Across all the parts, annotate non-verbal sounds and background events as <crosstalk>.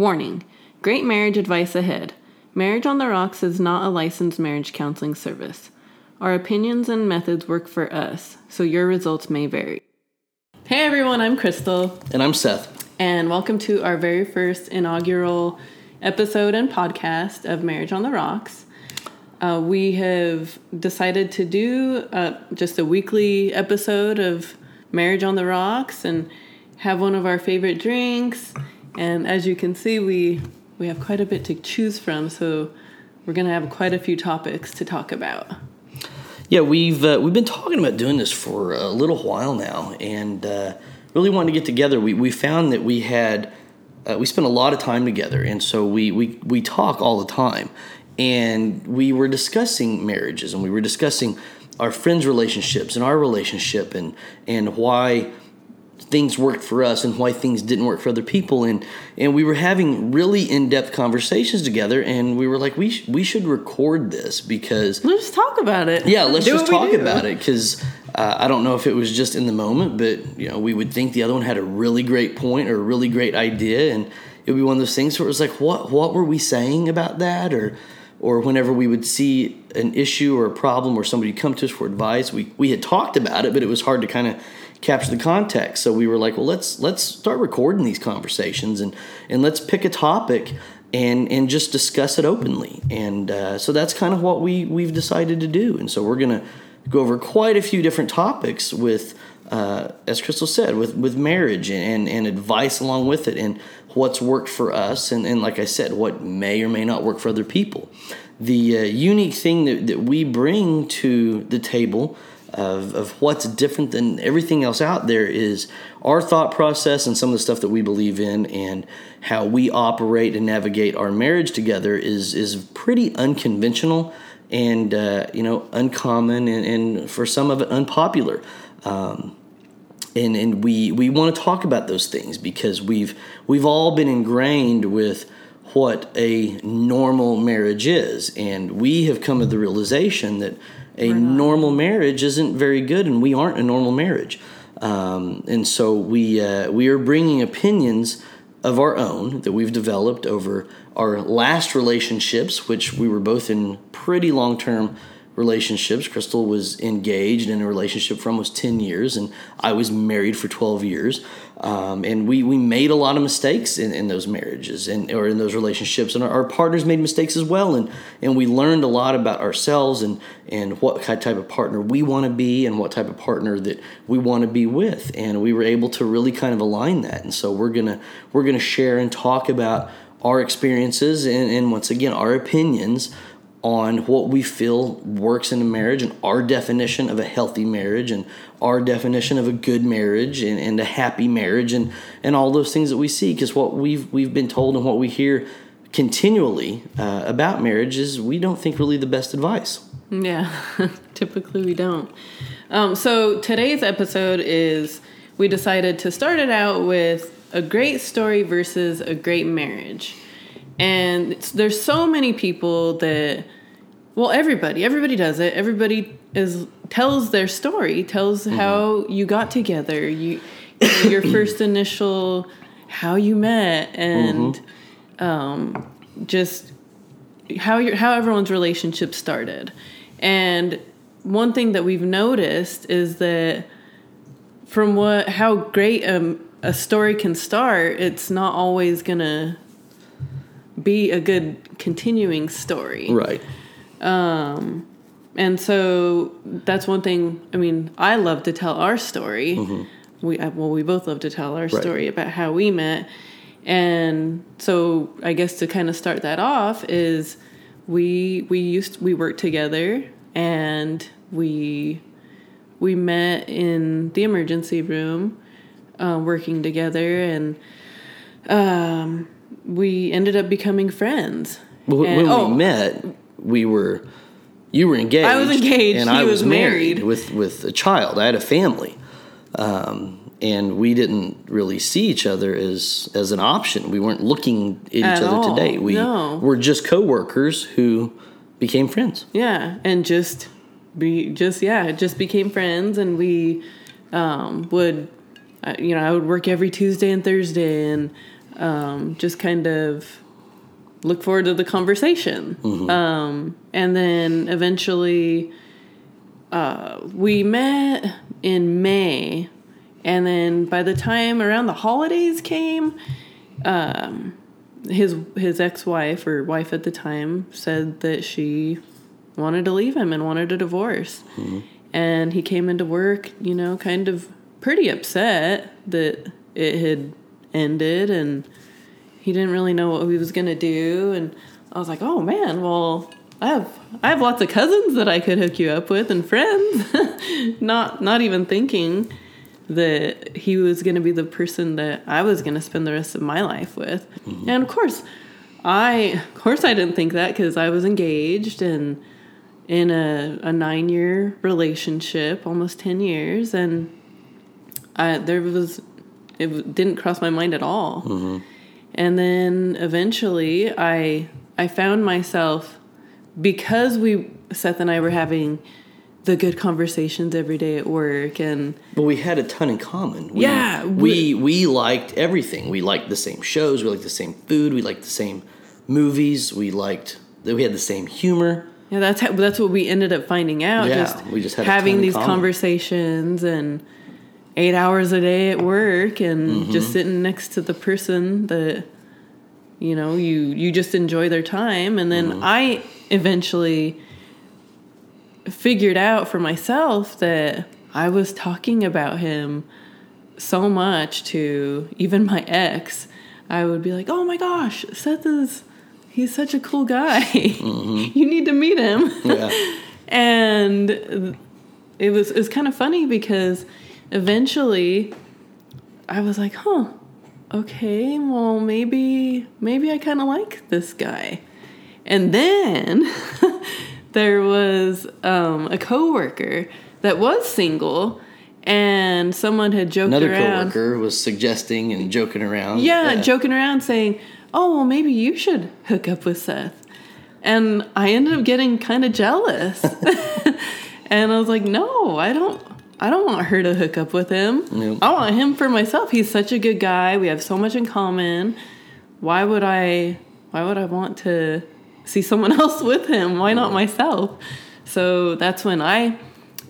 Warning Great marriage advice ahead. Marriage on the Rocks is not a licensed marriage counseling service. Our opinions and methods work for us, so your results may vary. Hey everyone, I'm Crystal, And I'm Seth. and welcome to our very first inaugural episode and podcast of Marriage on the Rocks. Uh, we have decided to do uh, just a weekly episode of Marriage on the Rocks and have one of our favorite drinks. And as you can see, we we have quite a bit to choose from, so we're gonna have quite a few topics to talk about. Yeah, we've uh, we've been talking about doing this for a little while now, and uh, really wanted to get together. We we found that we had uh, we spent a lot of time together, and so we we we talk all the time, and we were discussing marriages, and we were discussing our friends' relationships and our relationship, and and why things worked for us and why things didn't work for other people. And and we were having really in-depth conversations together and we were like we sh- we should record this because Let's talk about it. yeah let's Do just talk about it because uh, i don't know if it was just in the moment but you know we would think the other one had a really great point or a really great idea and it would be one of those things where it was like what what were we saying about that? Or or whenever we would see an issue or a problem or somebody come to us for advice we, we had talked about it but it was hard to kind of capture the context. So we were like well let's let's start recording these conversations and and let's pick a topic and and just discuss it openly. And uh, so that's kind of what we we've decided to do. And so we're gonna go over quite a few different topics with uh, as crystal said with with marriage and and advice along with it and what's worked for us and, and like i said what may or may not work for other people. The uh, unique thing that, that we bring to the table of, of what's different than everything else out there is our thought process and some of the stuff that we believe in and how we operate and navigate our marriage together is is pretty unconventional and uh, you know uncommon and, and for some of it unpopular. Um, and and we we want to talk about those things because we've we've all been ingrained with what a normal marriage is. And we have come to the realization that a normal marriage isn't very good and we aren't a normal marriage. Um, and so we uh, we are bringing opinions of our own that we've developed over our last relationships which we were both in pretty long-term relationships. Crystal was engaged in a relationship for almost 10 years, and I was married for 12 years. Um, and we, we made a lot of mistakes in, in those marriages and or in those relationships. And our, our partners made mistakes as well. And, and we learned a lot about ourselves and, and what type of partner we want to be and what type of partner that we want to be with. And we were able to really kind of align that. And so we're gonna we're gonna share and talk about our experiences and, and once again our opinions on what we feel works in a marriage and our definition of a healthy marriage and our definition of a good marriage and, and a happy marriage and, and all those things that we see because what we've we've been told and what we hear continually uh, about marriage is we don't think really the best advice Yeah, <laughs> typically we don't. Um, so today's episode is we decided to start it out with a great story versus a great marriage. And it's- there's so many people that, well, everybody, everybody does it. Everybody is tells their story, tells how you got together, you, you know, your <coughs> first initial, how you met, and um, just how your how everyone's relationship started. And one thing that we've noticed is that from what how great um, a story can start, it's not always gonna be a good continuing story. right Um, And so that's one thing. I mean, I love to tell our story. We uh, well, we both love to tell our Right. story about how we met. And so I guess to kind of start that off is we we used we worked together and we we met in the emergency room uh, working together and um, we ended up becoming friends. Well, And- when oh, we met we were you were engaged I was engaged, and i was was married, married. with with a child i had a family um, and we didn't really see each other as as an option. We weren't looking at each other all, to date. We no. were just coworkers who became friends. Yeah, and just be just yeah, just became friends, and we um, would, uh, you know, I would work every Tuesday and Thursday, and um, just kind of look forward to the conversation. Um, and then eventually, uh, we met in May, and then by the time around the holidays came, um, his his ex wife or wife at the time said that she wanted to leave him and wanted a divorce, and he came into work, you know, kind of pretty upset that it had ended and he didn't really know what he was gonna do and I was like, oh man, well I have I have lots of cousins that I could hook you up with and friends. <laughs> not not even thinking that he was gonna be the person that I was gonna spend the rest of my life with. Mm-hmm. And of course, I of course I didn't think that because I was engaged and in a, a nine year relationship, almost ten years, and I there was it didn't cross my mind at all. And then eventually, I I found myself because we Seth and I were having the good conversations every day at work, and But we had a ton in common. We, Yeah, we we liked everything. We liked the same shows. We liked the same food. We liked the same movies. We liked that we had the same humor. yeah, that's how, that's what we ended up finding out. Yeah, just we just had a having these conversations and eight hours a day at work, and Mm-hmm. just sitting next to the person that you know you you just enjoy their time, and then Mm-hmm. I eventually figured out for myself that I was talking about him so much to even my ex. I would be like, "Oh my gosh, Seth is he's such a cool guy. <laughs> you need to meet him." Yeah. <laughs> and it was it was kind of funny because eventually I was like, "Huh. Okay, well maybe maybe I kind of like this guy." And then <laughs> there was um, a coworker that was single, and someone had joked Another around. coworker was suggesting and joking around. Yeah, joking around saying, "Oh, well, maybe you should hook up with Seth." And I ended up getting kind of jealous. <laughs> and I was like, "No, I don't I don't want her to hook up with him. Yep. I want him for myself. He's such a good guy. We have so much in common. Why would I why would I want to see someone <laughs> else with him? Why not myself?" So that's when I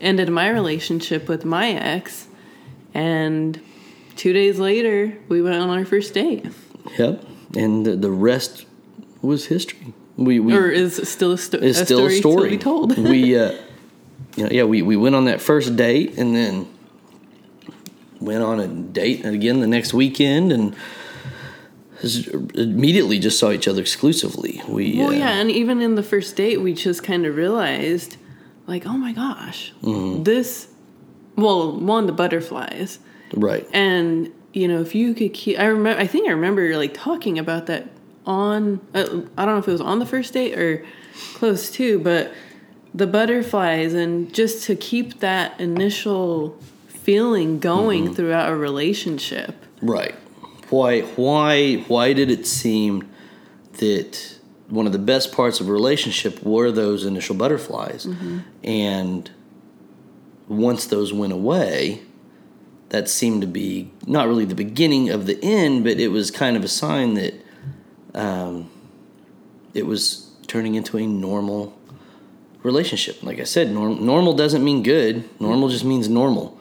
ended my relationship with my ex and 2 days later we went on our first date. Yep. And the, rest was history. We, we or is still a, sto- it's a still story, a story. to be told. we, <laughs> uh, you know, yeah, we, we went on that first date and then went on a date again the next weekend and immediately just saw each other exclusively. We, well, uh, yeah, and even in the first date, we just kind of realized, like, oh my gosh, Mm-hmm. this. Well, one the butterflies, right. and you know, if you could keep, I remember, I think I remember like talking about that on. Uh, I don't know if it was on the first date or close to, but the butterflies and just to keep that initial feeling going Mm-hmm. throughout a relationship. Right. Why why why did it seem that one of the best parts of a relationship were those initial butterflies? And once those went away, that seemed to be not really the beginning of the end, but it was kind of a sign that um, it was turning into a normal relationship. Like I said, norm- normal doesn't mean good. Normal just means normal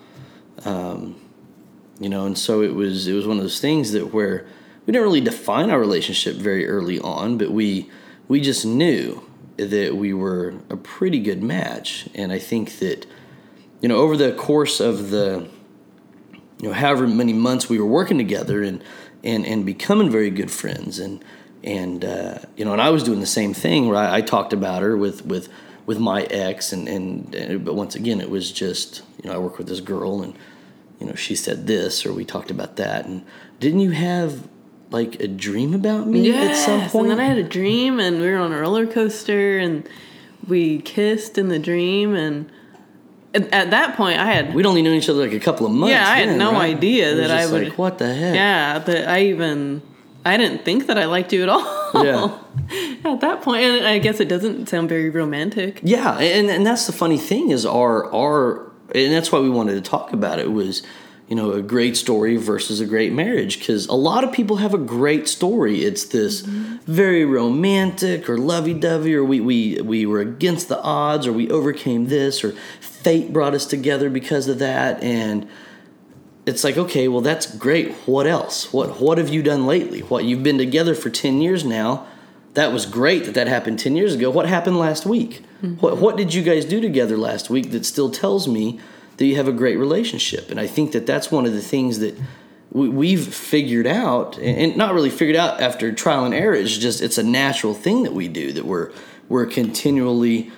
you know and so it was it was one of those things that where we didn't really define our relationship very early on but we we just knew that we were a pretty good match and i think that you know over the course of the you know however many months we were working together and and and becoming very good friends and and uh, you know and I was doing the same thing where I, I talked about her with with with my ex and and uh, but once again it was just you know I work with this girl and you know she said this or we talked about that and didn't you have like a dream about me at some point? Yes, And then I had a dream, and we were on a roller coaster, and we kissed in the dream. And at, at that point, I had we'd only known each other like a couple of months Yeah, I had no right? idea that I would- like what the heck yeah that I even I didn't think that I liked you at all. Yeah. <laughs> at that point, and I guess it doesn't sound very romantic. Yeah, and and that's the funny thing is our our and that's why we wanted to talk about it was, you know a great story versus a great marriage because a lot of people have a great story it's this mm-hmm. very romantic or lovey-dovey or we, we we were against the odds or we overcame this or fate brought us together because of that and it's like okay well that's great. What else? What what have you done lately? What you've been together for 10 years now. That was great that that happened 10 years ago. What happened last week? Mm-hmm. What what did you guys do together last week that still tells me that you have a great relationship? And i think that that's one of the things that we, we've figured out and and not really figured out after trial and error it's just it's a natural thing that we do that we're we're continually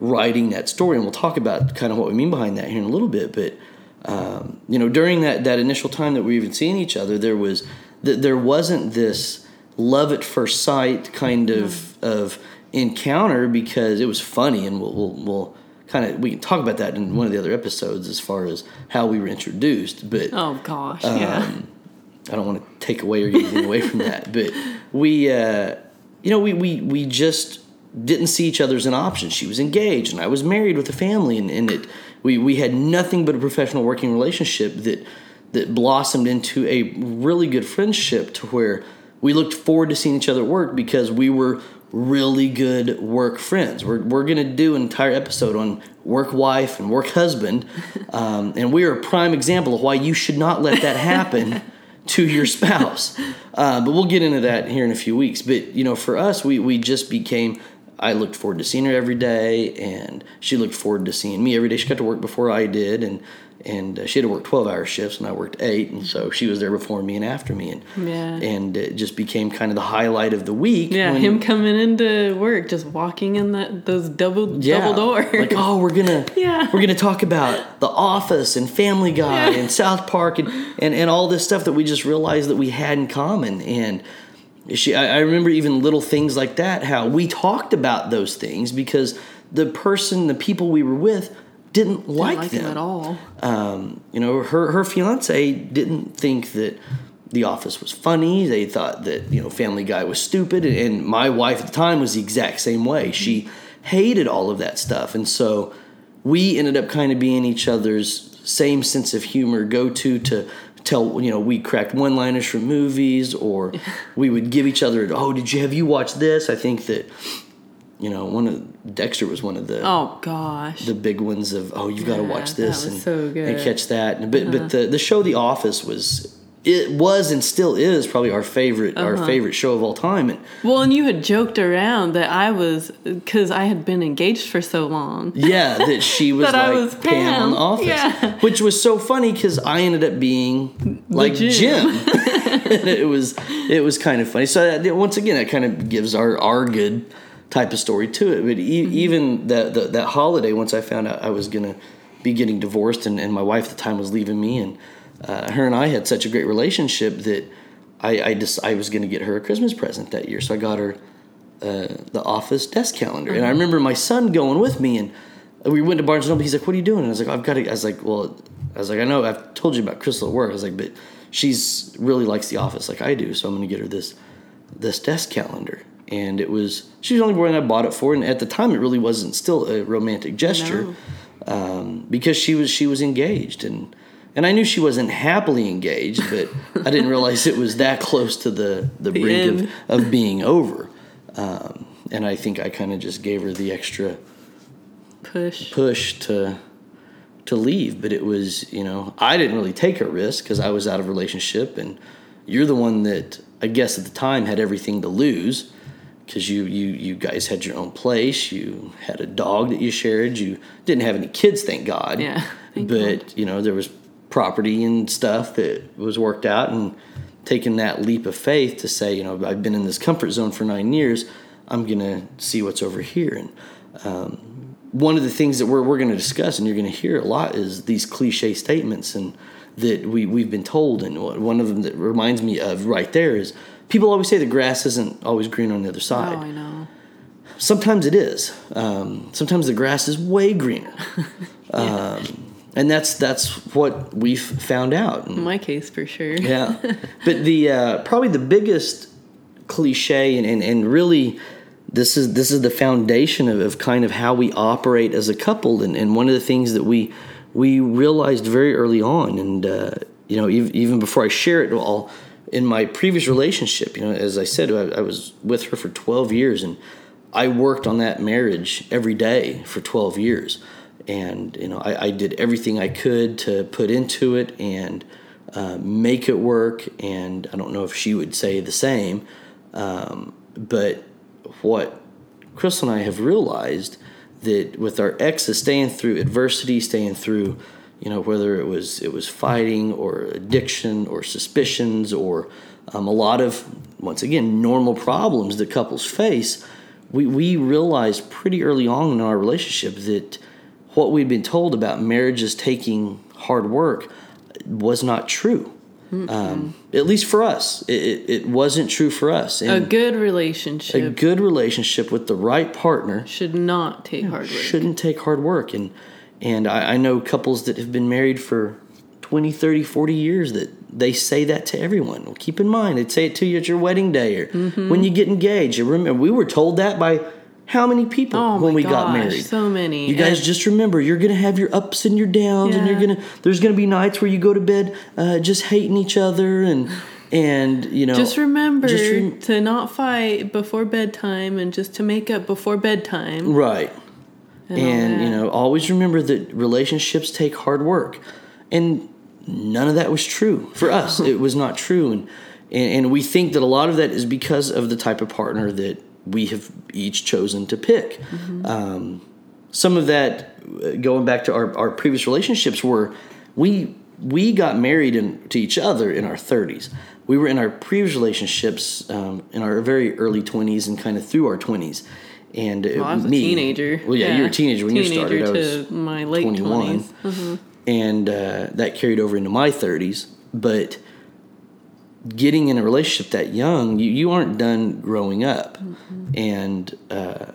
writing that story. And we'll talk about kind of what we mean behind that here in a little bit but um, you know during that that initial time that we even seen each other there was that there wasn't this love at first sight kind of of encounter because it was funny and we'll we'll, we'll kind of we can talk about that in one of the other episodes as far as how we were introduced but Oh gosh, yeah. um, I don't want to take away or get anything away from that, <laughs> but we, uh, you know, we, we, we just didn't see each other as an option. She was engaged and I was married with a family and, and it, we, we had nothing but a professional working relationship that, that blossomed into a really good friendship to where we looked forward to seeing each other at work because we were really good work friends. We're, we're going to do an entire episode on work wife and work husband. <laughs> Um, and we are a prime example of why you should not let that happen <laughs> to your spouse. Uh, but we'll get into that here in a few weeks. But, you know, for us, we, we just became. I looked forward to seeing her every day, and she looked forward to seeing me every day. She got to work before I did, and and uh, she had to work twelve hour shifts, and I worked eight, and so she was there before me and after me, and Yeah. and it just became kind of the highlight of the week. Yeah, when- him coming into work, just walking in that those double yeah, double doors. Like, oh, we're gonna <laughs> Yeah. we're gonna talk about The Office and Family Guy Yeah. and South Park and, and and all this stuff that we just realized that we had in common. And she, I, I remember even little things like that. How we talked about those things because the person, the people we were with, didn't Didn't like, like them at all. um, you know, her her fiance didn't think that The Office was funny. They thought that you know Family Guy was stupid, and, and my wife at the time was the exact same way. She hated all of that stuff, and so we ended up kind of being each other's same sense of humor go to to tell you know we cracked one liners from movies or <laughs> we would give each other oh did you have you watched this i think that you know one of dexter was one of the Oh gosh. the big ones of oh you've got to Yeah, watch this and, so good. Uh-huh. and catch that And- but but the the show The Office was it was and still is probably our favorite Uh-huh. our favorite show of all time and well, and you had joked around that I was because I had been engaged for so long. yeah that <laughs> she was That like I was Pam, on The Office Yeah. which was so funny because I ended up being like Jim. Jim, <laughs> <laughs> it was it was kind of funny so that, once again that kind of gives our our good type of story to it but e- Mm-hmm. even that that that holiday once I found out I was gonna be getting divorced and, and my wife at the time was leaving me and uh, her and I had such a great relationship that I, I just I was going to get her a Christmas present that year, so I got her uh, the office desk calendar. And I remember my son going with me, and we went to Barnes and Noble. He's like, "What are you doing?" And I was like, "I've got to." I was like, "Well," I was like, "I know I've told you about Crystal at work." I was like, "But she's really likes the office like I do, so I'm going to get her this this desk calendar." And it was she was the only one I bought it for, and at the time it really wasn't still a romantic gesture um, because she was she was engaged and and I knew she wasn't happily engaged, but I didn't realize it was that close to the the, The brink of, of being over. Um, and I think I kind of just gave her the extra Push. push to to leave. But it was you know I didn't really take a risk because I was out of relationship, and you're the one that I guess at the time had everything to lose because you you you guys had your own place, you had a dog that you shared, you didn't have any kids, thank God. Yeah, thank but you know there was property and stuff that was worked out, and taking that leap of faith to say, you know, I've been in this comfort zone for nine years, I'm gonna see what's over here, and um, one of the things that we're we're gonna discuss, and you're gonna hear a lot, is these cliche statements and that we we've been told, and one of them that reminds me of right there is people always say the grass isn't always green on the other Oh, side. I know. Sometimes it is. Um, sometimes the grass is way greener, <laughs> um, and that's that's what we've found out. In my case, for sure. yeah, <laughs> but the uh, probably the biggest cliche and, and, and really this is this is the foundation of, of kind of how we operate as a couple and, and one of the things that we we realized very early on and uh, you know, even, even before I share it all, in my previous relationship, you know, as I said, I, I was with her for 12 years and I worked on that marriage every day for 12 years. And, you know, I, I did everything I could to put into it and uh, make it work. And I don't know if she would say the same. Um, but what Crystal and I have realized that with our exes staying through adversity, staying through, you know, whether it was it was fighting or addiction or suspicions or um, a lot of once again normal problems that couples face, we we realized pretty early on in our relationship that what we'd been told about marriage marriages taking hard work was not true. Um, at least for us, it, it, it wasn't true for us. A good relationship, a good relationship with the right partner should not take hard work. shouldn't take hard work and and I, I know couples that have been married for 20 30 40 years that they say that to everyone well, keep in mind they'd say it to you at your wedding day or Mm-hmm. when you get engaged remember we were told that by how many people Oh when we got married so many. you guys And- just remember you're gonna have your ups and your downs and you're gonna there's gonna be nights where you go to bed uh, just hating each other and and you know Just remember just to not fight before bedtime and just to make up before bedtime. Right. and And, you know, always remember that relationships take hard work. And none of that was true for us. <laughs> it was not true. And, and and we think that a lot of that is because of the type of partner that we have each chosen to pick. Um, some of that, going back to our, our previous relationships, were we we got married in, to each other in our 30s. We were in our previous relationships um, in our very early 20s and kind of through our 20s. And Well, I was a me, teenager. Well, yeah, you were a teenager when you started. I was my late 21. 20s. and uh, that carried over into my 30s. But getting in a relationship that young, you, you aren't done growing up. And uh,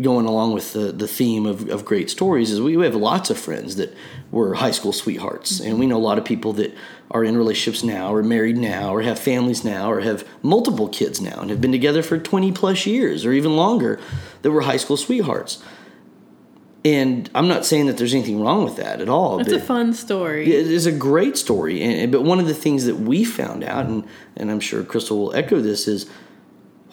going along with the, the theme of, of great stories is we, we have lots of friends that were high school sweethearts. And we know a lot of people that are in relationships now or married now or have families now or have multiple kids now and have been together for 20 plus years or even longer that were high school sweethearts. And I'm not saying that there's anything wrong with that at all. It's a fun story. it is a great story, and, but one of the things that we found out, and, and I'm sure Crystal will echo this, is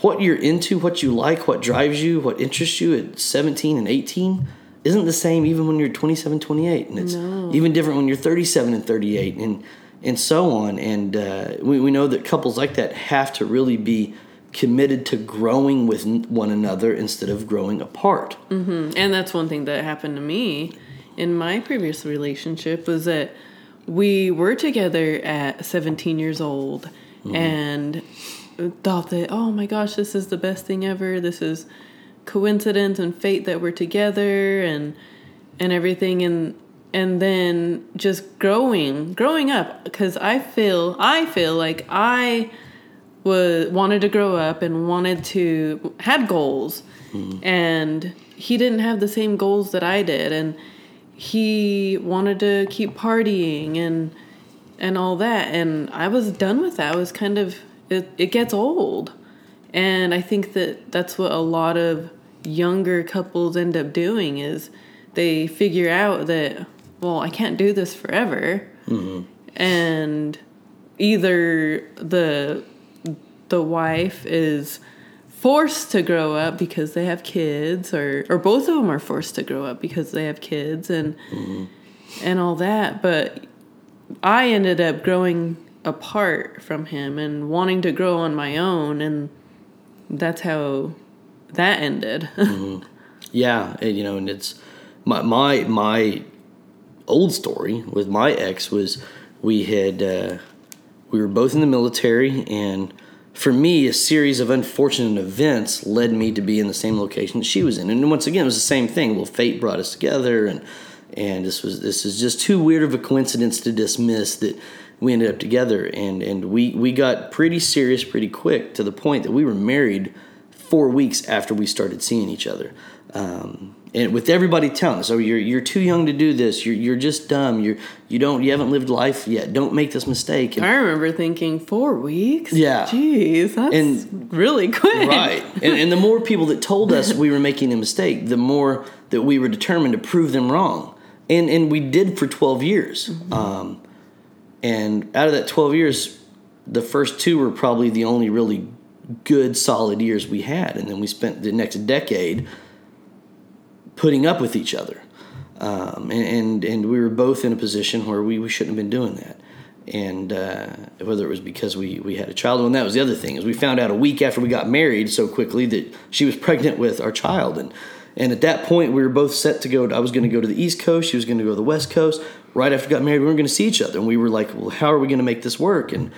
what you're into, what you like, what drives you, what interests you at 17 and 18 isn't the same even when you're 27, 28, and it's even different when you're 37 and 38, and and so on. And uh, we, we know that couples like that have to really be committed to growing with one another instead of growing apart. Mm-hmm. And that's one thing that happened to me in my previous relationship was that we were together at 17 years old mm-hmm. and thought that, oh my gosh, this is the best thing ever. This is coincidence and fate that we're together and and everything and and then just growing growing up because i feel i feel like i was wanted to grow up and wanted to had goals mm-hmm. and he didn't have the same goals that I did and he wanted to keep partying and and all that and I was done with that. I was kind of it, it gets old. And I think that that's what a lot of younger couples end up doing is they figure out that well, I can't do this forever. Mm-hmm. And either the the wife is forced to grow up because they have kids or or both of them are forced to grow up because they have kids and and all that but I ended up growing apart from him and wanting to grow on my own and that's how that ended. Yeah, and, you know, and it's my my my old story with my ex was we had uh, we were both in the military, and for me, a series of unfortunate events led me to be in the same location that she was in. And once again, it was the same thing. Well, fate brought us together, and and this was this is just too weird of a coincidence to dismiss that we ended up together, and and we we got pretty serious pretty quick to the point that we were married four weeks after we started seeing each other. Um, and with everybody telling us, "Oh, you're you're too young to do this. You're you're just dumb. You're you don't you haven't lived life yet. Don't make this mistake." And, I remember thinking four weeks Yeah. jeez that's And- really quick right. And, and the more people that told us we were making a mistake, the more that we were determined to prove them wrong. And and we did for twelve years. Um, And out of that 12 years, the first two were probably the only really good, solid years we had. And then we spent the next decade putting up with each other. Um, and, and, and we were both in a position where we, we shouldn't have been doing that. And uh, whether it was because we, we had a child, and that was the other thing is we found out a week after we got married so quickly that she was pregnant with our child, and and at that point we were both set to go. I was going to go to the East Coast, she was going to go to the West Coast. Right after we got married, we weren't going to see each other, and we were like, well, how are we going to make this work? And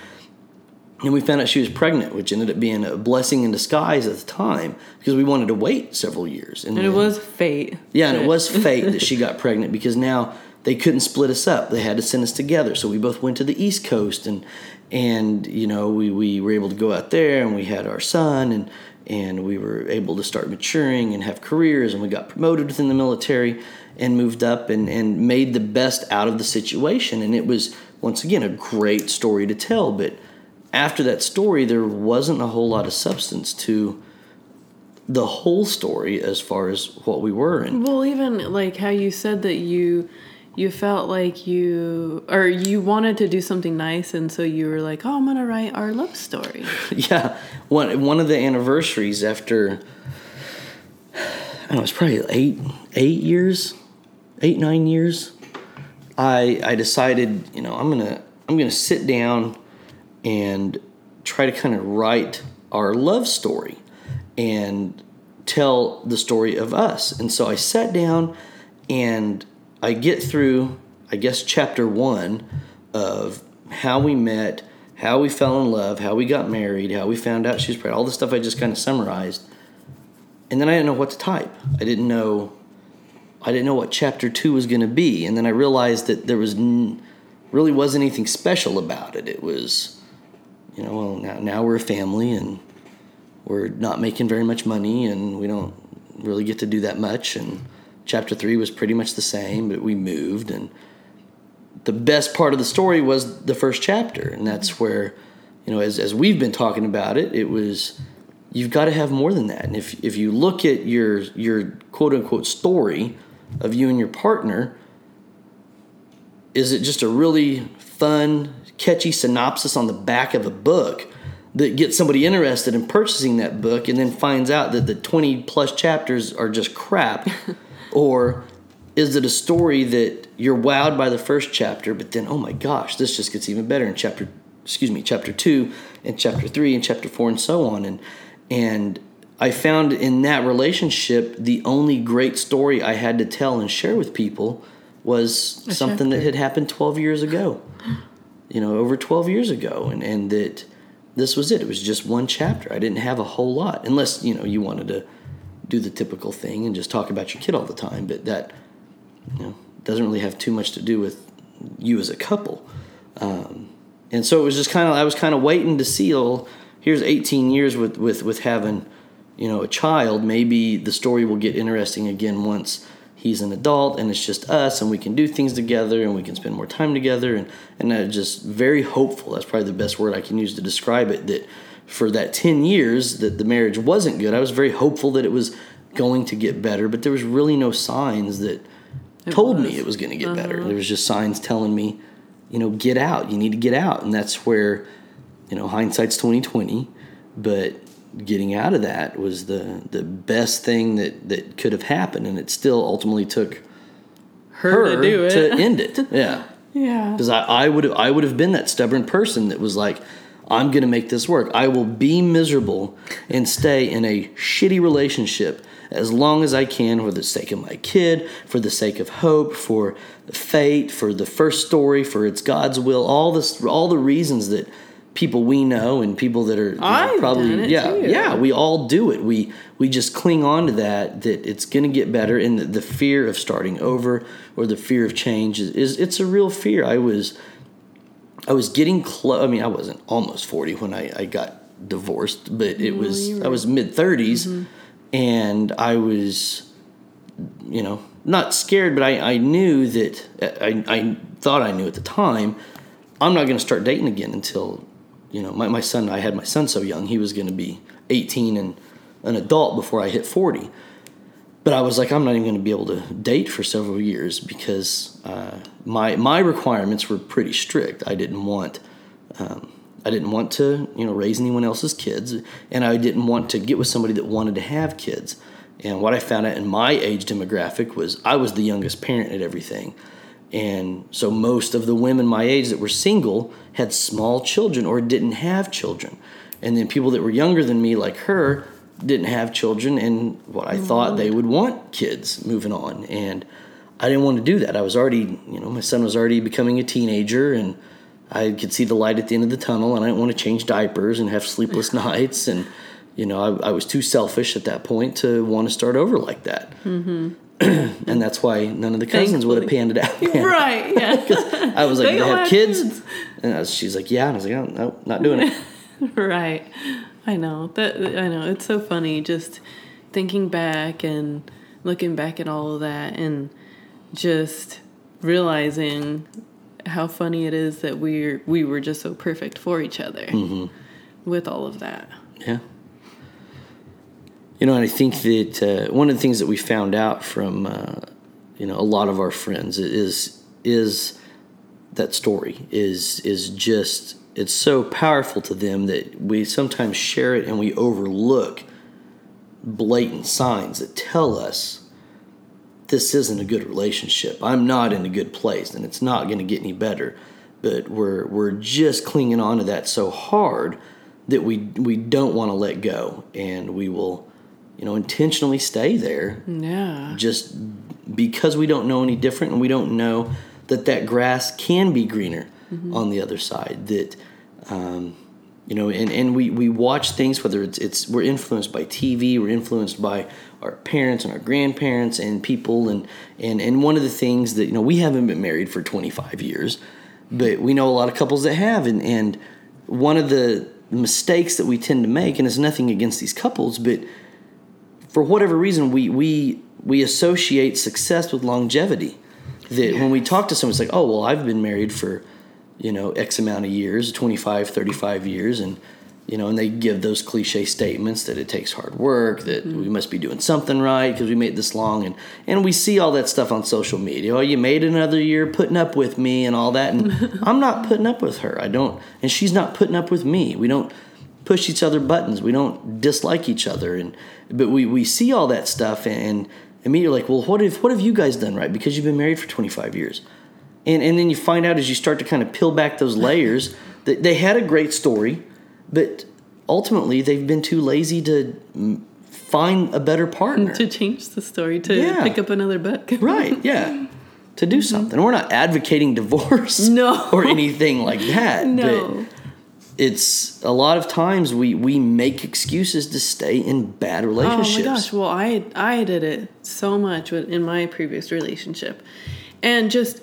and we found out she was pregnant, which ended up being a blessing in disguise at the time because we wanted to wait several years. And, and it was fate. Yeah, and it was fate that <laughs> she got pregnant because now they couldn't split us up. They had to send us together. So we both went to the East Coast and and you know we, we were able to go out there and we had our son and and we were able to start maturing and have careers and we got promoted within the military and moved up and, and made the best out of the situation and it was once again a great story to tell but after that story, there wasn't a whole lot of substance to the whole story as far as what we were. And well, even like how you said that you you felt like you or you wanted to do something nice, and so you were like, "Oh, I'm gonna write our love story." <laughs> yeah, one one of the anniversaries after. I don't know, it's probably eight eight years, eight nine years. I I decided, you know, I'm gonna I'm gonna sit down and try to kind of write our love story and tell the story of us. And so I sat down and I get through, I guess, chapter one of how we met, how we fell in love, how we got married, how we found out she was pregnant, all the stuff I just kind of summarized. And then I didn't know what to type. I didn't know. I didn't know what chapter two was going to be, and then I realized that there was n- really wasn't anything special about it. It was you know, well, now, now we're a family and we're not making very much money and we don't really get to do that much. And chapter three was pretty much the same, but we moved. And the best part of the story was the first chapter. And that's where, you know, as, as we've been talking about it, it was you've got to have more than that. And if, if you look at your, your quote unquote story of you and your partner, is it just a really fun, catchy synopsis on the back of a book that gets somebody interested in purchasing that book and then finds out that the 20 plus chapters are just crap? <laughs> or is it a story that you're wowed by the first chapter, but then, oh my gosh, this just gets even better in chapter, excuse me, chapter two and chapter three and chapter four and so on. And, and I found in that relationship, the only great story I had to tell and share with people was a something chapter. that had happened 12 years ago <gasps> <laughs> you know, over 12 years ago, and, and that this was it. It was just one chapter. I didn't have a whole lot, unless, you know, you wanted to do the typical thing and just talk about your kid all the time, but that, you know, doesn't really have too much to do with you as a couple. Um, and so it was just kind of, I was kind of waiting to see, oh, here's 18 years with, with, with having, you know, a child. Maybe the story will get interesting again once he's an adult and it's just us and we can do things together and we can spend more time together and and I'm just very hopeful that's probably the best word I can use to describe it that for that 10 years that the marriage wasn't good I was very hopeful that it was going to get better but there was really no signs that it told was. me it was going to get uh-huh. better there was just signs telling me you know get out you need to get out and that's where you know hindsight's 2020 but getting out of that was the the best thing that that could have happened, and it still ultimately took her, her to do it to <laughs> end it. Yeah, yeah. Because I, I would have I would have been that stubborn person that was like, I'm going to make this work. I will be miserable and stay in a shitty relationship as long as I can for the sake of my kid, for the sake of hope, for fate, for the first story, for it's God's will, all this all the reasons that people we know and people that are know, probably yeah too. yeah we all do it we we just cling on to that that it's going to get better and the, the, fear of starting over or the fear of change is, is it's a real fear i was i was getting close i mean i wasn't almost 40 when i, I got divorced but it was i was mid 30s mm-hmm. and i was you know not scared but i, I knew that I, I thought i knew at the time i'm not going to start dating again until you know, my, my son, I had my son so young, he was going to be 18 and an adult before I hit 40. but I was like, I'm not even going to be able to date for several years because uh, my my requirements were pretty strict. I didn't want um, I didn't want to you know raise anyone else's kids, and I didn't want to get with somebody that wanted to have kids. And what I found out in my age demographic was I was the youngest parent at everything. And so most of the women my age that were single had small children or didn't have children. And then people that were younger than me, like her, didn't have children and what I thought they would want kids moving on. And I didn't want to do that. I was already, you know, my son was already becoming a teenager and I could see the light at the end of the tunnel and I didn't want to change diapers and have sleepless <laughs> nights. And, you know, I, I, was too selfish at that point to want to start over like that. Mm-hmm. <clears throat> and that's why none of the cousins would have panned it out. <laughs> Right, yeah. <laughs> I was like, They you have have kids? kids. And was, she's like, yeah. And I was like, oh, no, not doing it. <laughs> right. I know. That I know. It's so funny just thinking back and looking back at all of that and just realizing how funny it is that we're we were just so perfect for each other mm-hmm. with all of that. Yeah. You know, and I think that uh, one of the things that we found out from uh, you know a lot of our friends is is that story is is just it's so powerful to them that we sometimes share it and we overlook blatant signs that tell us this isn't a good relationship. I'm not in a good place and it's not going to get any better. But we're we're just clinging on to that so hard that we we don't want to let go and we will you know intentionally stay there Yeah. just because we don't know any different and we don't know that that grass can be greener on the other side that um, you know and, and we, we watch things whether it's, it's we're influenced by tv we're influenced by our parents and our grandparents and people and, and and one of the things that you know we haven't been married for 25 years but we know a lot of couples that have and and one of the mistakes that we tend to make and it's nothing against these couples but for whatever reason we we we associate success with longevity. That when we talk to someone it's like oh well i've been married for you know x amount of years 25 35 years and you know and they give those cliche statements that it takes hard work that mm-hmm. we must be doing something right because we made this long and and we see all that stuff on social media. Oh you made another year putting up with me and all that and <laughs> i'm not putting up with her. I don't and she's not putting up with me. We don't push each other buttons. We don't dislike each other, and but we, we see all that stuff, and immediately like, well, what have what have you guys done right? Because you've been married for twenty five years, and and then you find out as you start to kind of peel back those layers <laughs> that they had a great story, but ultimately they've been too lazy to find a better partner. To change the story, to Yeah. pick up another book. <laughs> right? Yeah. To do something. We're not advocating divorce Mm-hmm. No. <laughs> or anything like that. No. It's a lot of times we we make excuses to stay in bad relationships. Oh my gosh! Well, I I did it so much in my previous relationship, and just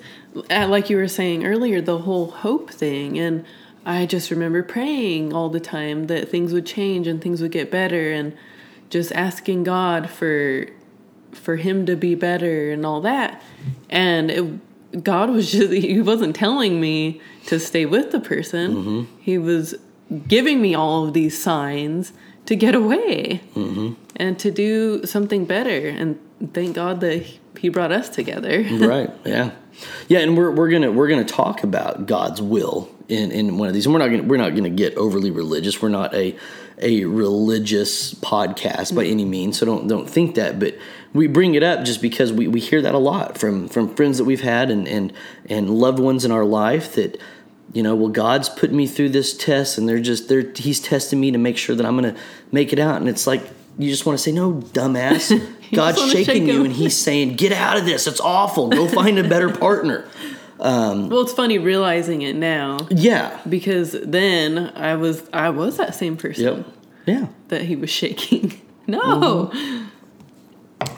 uh, like you were saying earlier, the whole hope thing, and I just remember praying all the time that things would change and things would get better, and just asking God for for Him to be better and all that, and it, God was just <laughs> He wasn't telling me to stay with the person. Mm-hmm. He was giving me all of these signs to get away Mm-hmm. and to do something better. And thank God that He brought us together. <laughs> right yeah. Yeah and we're, we're gonna we're gonna talk about god's will in, in one of these. And we're not gonna we're not gonna get overly religious. We're not a a religious podcast by any means so don't don't think that. But we bring it up just because we, we hear that a lot from from friends that we've had and and and loved ones in our life that you know well god's putting me through this test and they're just they're he's testing me to make sure that i'm gonna make it out. And it's like you just want to say no dumbass <laughs> <laughs> god's shaking you and he's saying get out of this. It's awful. Go find a better partner. <laughs> Well, it's funny realizing it now. Yeah. Because then I was I was that same person yep. Yeah. that He was shaking. <laughs> No,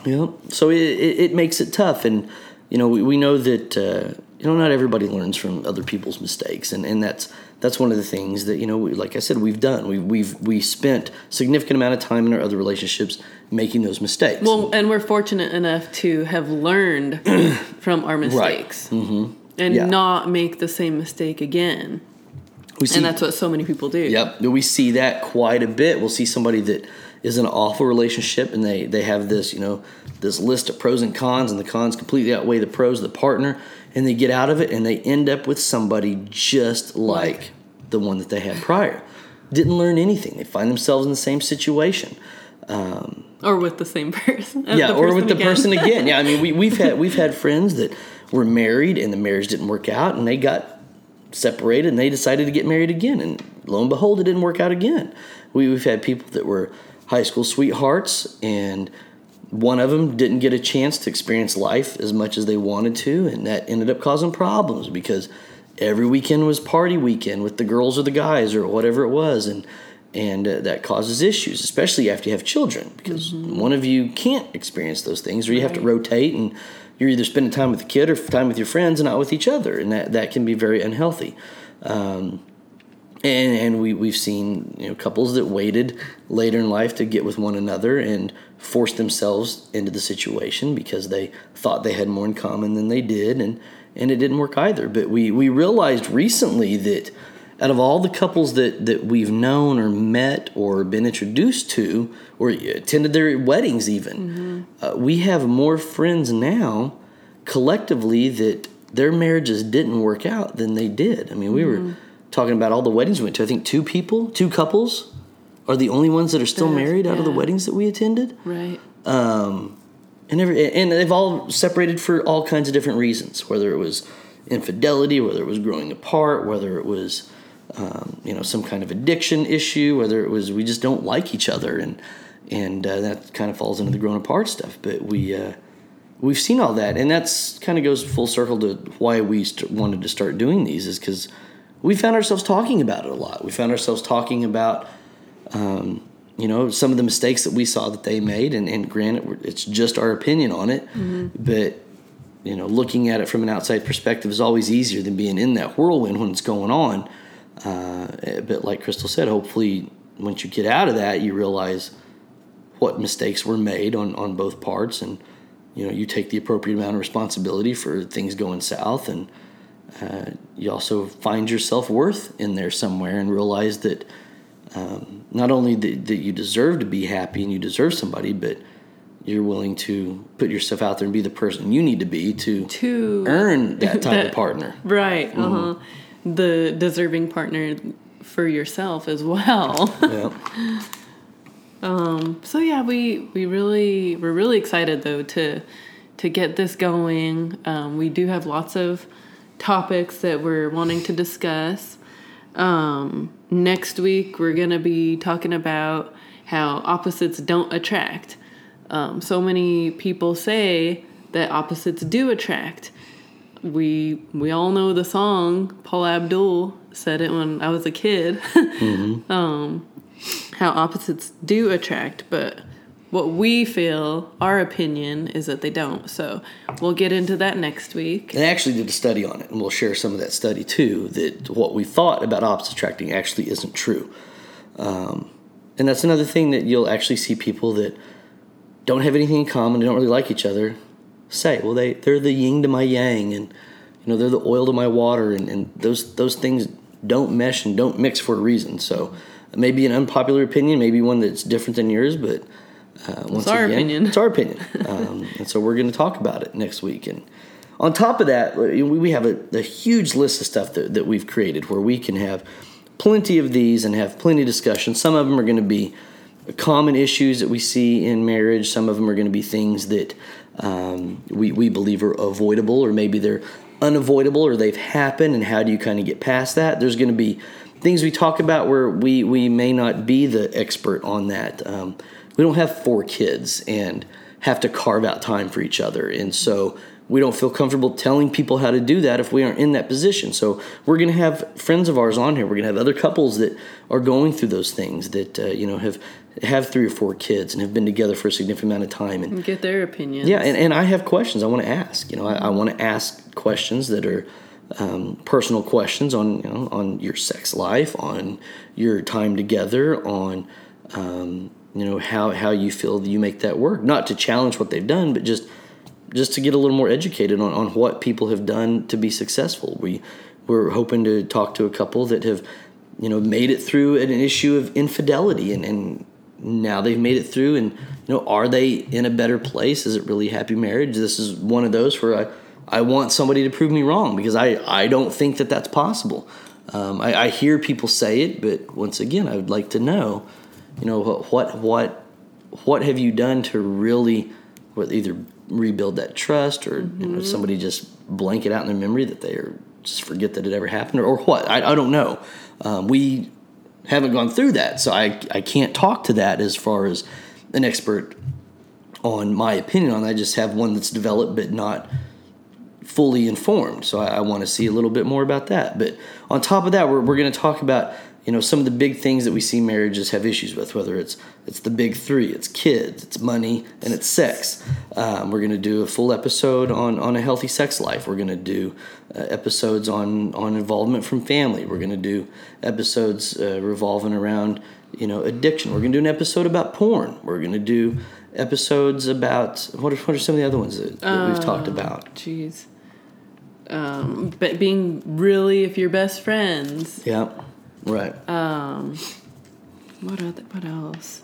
Yep. So it, it, it makes it tough, and you know we, we know that uh, you know not everybody learns from other people's mistakes, and, and that's that's one of the things that you know we, like I said we've done we we've we spent significant amount of time in our other relationships making those mistakes. well, and we're fortunate enough to have learned <clears throat> from our mistakes mm-hmm. and Yeah. not make the same mistake again. we see, And that's what so many people do. Yep, we see that quite a bit. We'll see somebody that is in an awful relationship and they they have this you know this list of pros and cons and the cons completely outweigh the pros of the partner and they get out of it and they end up with somebody just like the one that they had prior didn't learn anything they find themselves in the same situation um, or with the same <laughs> person. yeah, or with the again. person again. Yeah, I mean, we, we've had <laughs> we've had friends that were married and the marriage didn't work out, and they got separated and they decided to get married again, and lo and behold, it didn't work out again. We, we've had people that were high school sweethearts, and one of them didn't get a chance to experience life as much as they wanted to, and that ended up causing problems because every weekend was party weekend with the girls or the guys or whatever it was, and and uh, that causes issues, especially after you have children, because mm-hmm. one of you can't experience those things, or you right. have to rotate, and you're either spending time with the kid or time with your friends and not with each other, and that, that can be very unhealthy. Um, and and we we've seen you know couples that waited later in life to get with one another and forced themselves into the situation because they thought they had more in common than they did, and and it didn't work either. But we we realized recently that out of all the couples that, that we've known or met or been introduced to or attended their weddings even mm-hmm. uh, we have more friends now collectively that their marriages didn't work out than they did i mean we mm-hmm. were talking about all the weddings we went to i think two people two couples are the only ones that are still married yeah. out of the weddings that we attended right um, and every and they've all separated for all kinds of different reasons whether it was infidelity whether it was growing apart whether it was um, you know some kind of addiction issue, whether it was we just don't like each other, and and uh, that kind of falls into the grown apart stuff. But we uh, we've seen all that, and that's kind of goes full circle to why we st- wanted to start doing these is because we found ourselves talking about it a lot. We found ourselves talking about. Um, you know some of the mistakes that we saw that they made and, and granted it's just our opinion on it mm-hmm. but you know looking at it from an outside perspective is always easier than being in that whirlwind when it's going on uh, but like Crystal said, hopefully once you get out of that, you realize what mistakes were made on, on both parts, and you know you take the appropriate amount of responsibility for things going south, and uh, you also find your self worth in there somewhere, and realize that um, not only that, that you deserve to be happy and you deserve somebody, but you're willing to put yourself out there and be the person you need to be to to earn <laughs> that type that, of partner. Right. Mm-hmm. Uh-huh the deserving partner for yourself as well. yeah. <laughs> Um, so yeah, we we really we're really excited though to to get this going. Um, we do have lots of topics that we're wanting to discuss. Um, next week we're gonna be talking about how opposites don't attract. Um, so many people say that opposites do attract, we we all know the song. Paula Abdul said it when I was a kid. <laughs> Mm-hmm. um, how opposites do attract, but what we feel, our opinion, is that they don't. So we'll get into that next week. They actually did a study on it, and we'll share some of that study too. That what we thought about opposites attracting actually isn't true. Um, and that's another thing that you'll actually see people that don't have anything in common, they don't really like each other, say. Well, they they're the yin to my yang, and you know they're the oil to my water, and, and those those things don't mesh and don't mix for a reason. So maybe an unpopular opinion, maybe one that's different than yours, but uh, once it's our again, opinion. It's our opinion, <laughs> um, and so we're going to talk about it next week. And on top of that, we have a, a huge list of stuff that, that we've created where we can have plenty of these and have plenty of discussion. Some of them are going to be common issues that we see in marriage. Some of them are going to be things that um, we, we believe are avoidable, or maybe they're unavoidable or they've happened, and how do you kind of get past that? There's going to be things we talk about where we, we may not be the expert on that. Um, we don't have four kids and have to carve out time for each other. And so we don't feel comfortable telling people how to do that if we aren't in that position. So we're going to have friends of ours on here. We're going to have other couples that are going through those things that uh, you know have have three or four kids and have been together for a significant amount of time and, and get their opinions. Yeah, and, and I have questions I want to ask. You know, I, I want to ask questions that are um, personal questions on you know on your sex life, on your time together, on um, you know how how you feel you make that work. Not to challenge what they've done, but just just to get a little more educated on, on what people have done to be successful. We we're hoping to talk to a couple that have you know made it through an issue of infidelity and, and now they've made it through and you know are they in a better place is it really happy marriage this is one of those where i i want somebody to prove me wrong because i i don't think that that's possible um, I, I hear people say it but once again i would like to know you know what what what, what have you done to really either rebuild that trust or you know, somebody just blank it out in their memory that they are just forget that it ever happened or, or what I, I don't know um, we haven't gone through that, so I I can't talk to that as far as an expert on my opinion on that. I just have one that's developed but not fully informed. So I, I want to see a little bit more about that. But on top of that, we're we're going to talk about you know some of the big things that we see marriages have issues with whether it's it's the big three it's kids it's money and it's sex. Um, we're going to do a full episode on on a healthy sex life. We're going to do uh, episodes on on involvement from family. We're going to do episodes uh, revolving around you know addiction. We're going to do an episode about porn. We're going to do episodes about what are, what are some of the other ones that, that we've talked about? Jeez. Um, but being really, if you're best friends. yeah right Um, What other, What else?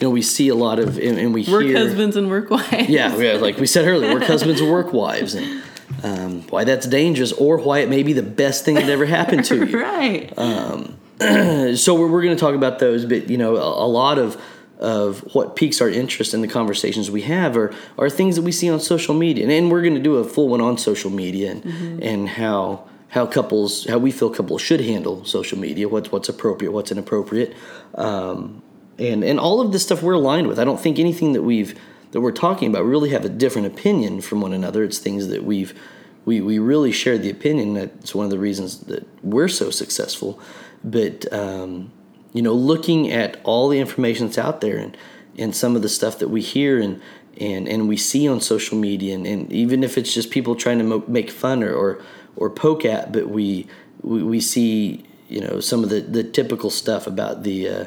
you know we see a lot of and, and we Work hear husbands and work wives. Yeah, yeah, like we said earlier, work husbands and work wives, and um, why that's dangerous, or why it may be the best thing that ever happened to you. <laughs> right. <clears throat> So we're, we're going to talk about those, but you know, a, a lot of of what piques our interest in the conversations we have are are things that we see on social media, and, and we're going to do a full one on social media and and how how couples how we feel couples should handle social media, what's what's appropriate, what's inappropriate. Um, and and all of this stuff we're aligned with. I don't think anything that we've that we're talking about we really have a different opinion from one another. It's things that we've we we really share the opinion. That's one of the reasons that we're so successful. But um, you know, looking at all the information that's out there and and some of the stuff that we hear and and and we see on social media and, and even if it's just people trying to mo- make fun or, or or poke at, but we we, we see you know some of the the typical stuff about the. Uh,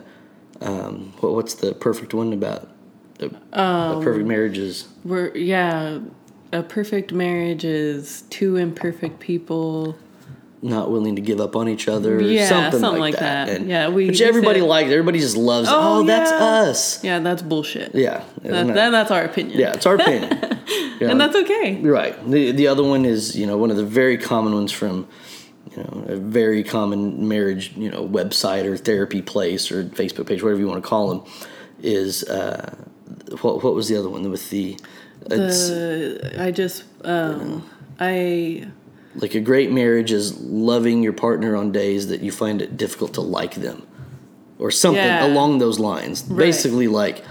um, what, what's the perfect one about a, a perfect marriages? We're yeah. A perfect marriage is two imperfect people. Not willing to give up on each other or Yeah, something, something like, like that. that. And, Yeah, we- which everybody likes everybody just loves. Oh, oh that's yeah. us Yeah, that's bullshit. yeah That, that, that's our opinion. yeah it's our opinion. <laughs> And that's okay. right the, the other one is you know one of the very common ones from you know a very common marriage you know website or therapy place or facebook page whatever you want to call them is uh, what, what was the other one with the it's Uh, I just um I like a great marriage is loving your partner on days that you find it difficult to like them. Or something Yeah. along those lines. Basically like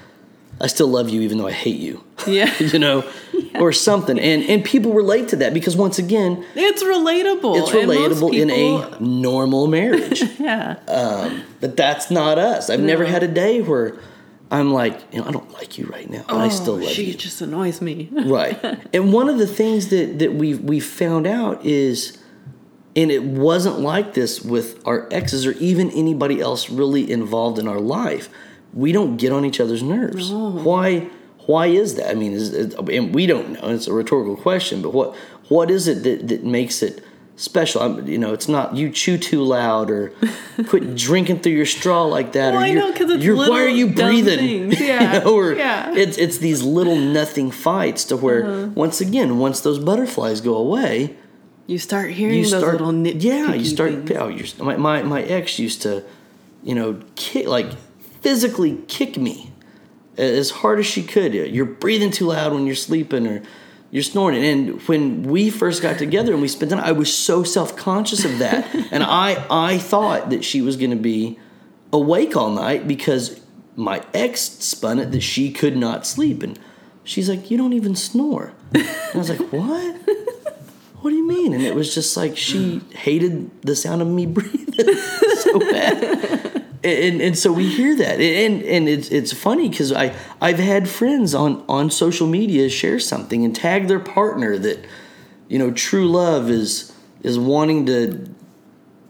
i still love you even though i hate you. <laughs> Yeah. you know? Or something. And and people relate to that because once again It's relatable. it's relatable in a normal marriage. <laughs> Yeah. Um, but that's not us. I've never had a day where i'm like you know i don't like you right now but i still Oh, love she you. just annoys me. <laughs> right. And one of the things that that we we found out is and it wasn't like this with our exes or even anybody else really involved in our life we don't get on each other's nerves. Why why is that? I mean is it, and we don't know it's a rhetorical question but what what is it that, that makes it special I'm, you know it's not you chew too loud or quit <laughs> drinking through your straw like that Well, or I you're, know, 'cause it's you're why are you breathing things. <laughs> You Yeah, know, or yeah. it's it's these little nothing fights to where Uh-huh. once again once those butterflies go away You start hearing you those start little nitpicky yeah you start things. oh, you're, my, my my ex used to you know kick like physically kick me as hard as she could you're breathing too loud when you're sleeping or you're snoring and when we first got together and we spent the night i was so self-conscious of that. <laughs> And i i thought that she was going to be awake all night because my ex spun it that she could not sleep. And she's like you don't even snore. And i was like <laughs> what? What do you mean? And it was just like she hated the sound of me <laughs> breathing so bad. And, and so we hear that, and and it's it's funny because I I've had friends on on social media share something and tag their partner that, you know, true love is is wanting to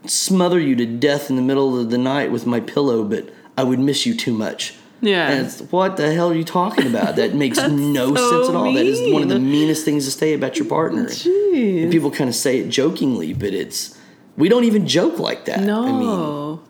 smother you to death in the middle of the night with my pillow, but I would miss you too much. Yeah. And it's, what the hell are you talking about? That <laughs> makes no so sense at all. That is one of the meanest things to say about your partner. <laughs> And people kind of say it jokingly, but it's we don't even joke like that. No. I mean,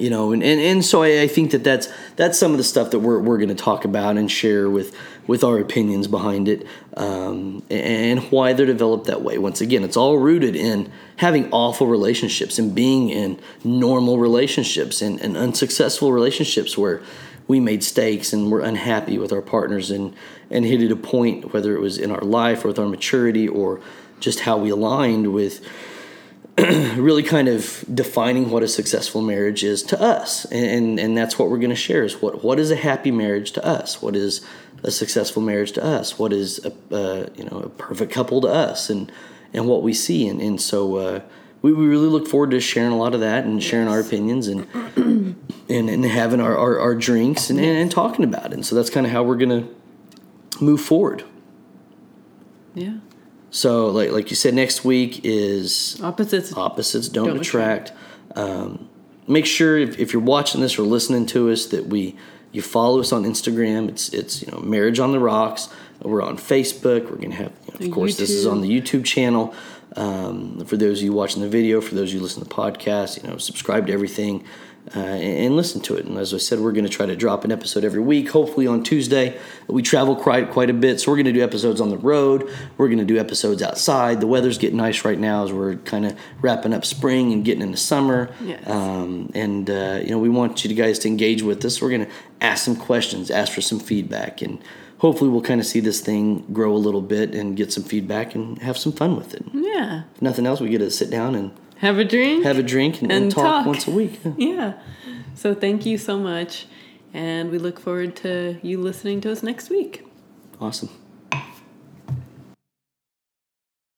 you know and, and, and so I, I think that that's that's some of the stuff that we're, we're going to talk about and share with with our opinions behind it um, and why they're developed that way. Once again it's all rooted in having awful relationships and being in normal relationships and, and unsuccessful relationships where we made mistakes and we're unhappy with our partners and and hit at a point whether it was in our life or with our maturity or just how we aligned with <clears throat> really kind of defining what a successful marriage is to us. And and that's what we're going to share is what what is a happy marriage to us? What is a successful marriage to us? What is a uh, you know a perfect couple to us? And and what we see. And and so uh, we, we really look forward to sharing a lot of that and sharing yes. our opinions and <clears throat> and, and having our, our, our drinks and, and, and talking about it. And so that's kind of how we're going to move forward. Yeah so, like like you said, next week is opposites. Opposites don't, don't attract. Um, make sure if, if you're watching this or listening to us that we you follow us on Instagram. It's it's you know Marriage on the Rocks. We're on Facebook. We're gonna have you know, of course YouTube. this is on the YouTube channel. Um, for those of you watching the video, for those of you listening to the podcast, you know subscribe to everything uh, and, listen to it. And as I said, we're going to try to drop an episode every week. Hopefully on Tuesday, we travel quite quite a bit, so we're going to do episodes on the road. We're going to do episodes outside. The weather's getting nice right now as we're kind of wrapping up spring and getting into summer. Yes. Um, and uh, you know, we want you guys to engage with us. We're going to ask some questions, ask for some feedback, and hopefully we'll kind of see this thing grow a little bit and get some feedback and have some fun with it. Yeah. If nothing else, we get to sit down and have a drink, have a drink, and, and, and talk, talk, once a week. Yeah. yeah. So thank you so much, and we look forward to you listening to us next week. Awesome.